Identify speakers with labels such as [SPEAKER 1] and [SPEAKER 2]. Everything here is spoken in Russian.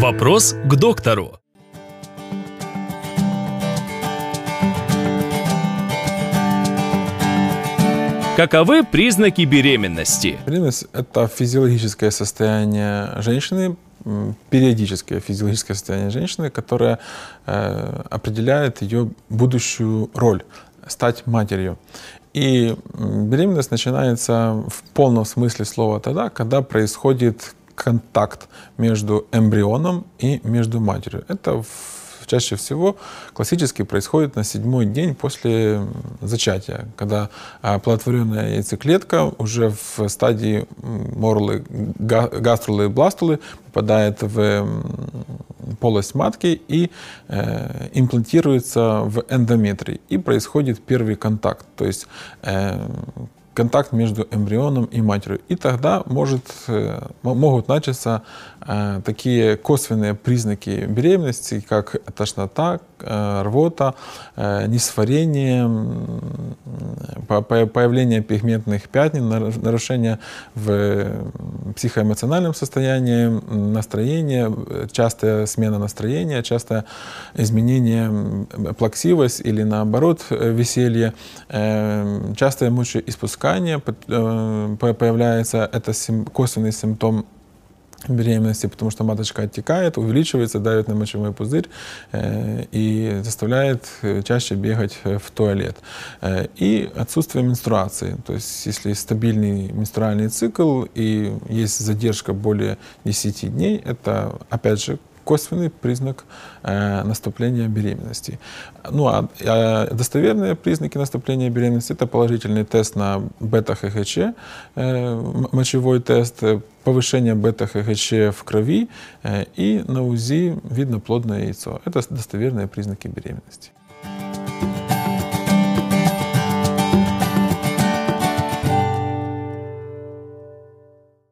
[SPEAKER 1] Вопрос к доктору. Каковы признаки беременности?
[SPEAKER 2] Беременность – это физиологическое состояние женщины, периодическое физиологическое состояние женщины, которое э, определяет ее будущую роль – стать матерью. И беременность начинается в полном смысле слова тогда, когда происходит контакт между эмбрионом и между матерью. Это чаще всего классически происходит на седьмой день после зачатия, когда оплодотворенная яйцеклетка уже в стадии морлы, гаструлы и бластулы попадает в полость матки и э, имплантируется в эндометрий. И происходит первый контакт. То есть э, контакт между эмбрионом и матерью. И тогда может, э, могут начаться э, такие косвенные признаки беременности, как тошнота, э, рвота, несварение, появление пигментных пятен, нарушение в психоэмоциональном состоянии, настроение, частая смена настроения, частое изменение, плаксивость или наоборот веселье, частое мочеиспускание, дыхания э, появляется, это косвенный симптом беременности, потому что маточка оттекает, увеличивается, давит на мочевой пузырь э, и заставляет э, чаще бегать в туалет. И отсутствие менструации. То есть если стабильный менструальный цикл и есть задержка более 10 дней, это опять же косвенный признак э, наступления беременности. Ну а, а достоверные признаки наступления беременности это положительный тест на бета-ХГЧ, э, мочевой тест, повышение бета-ХГЧ в крови э, и на УЗИ видно плодное яйцо. Это достоверные признаки беременности.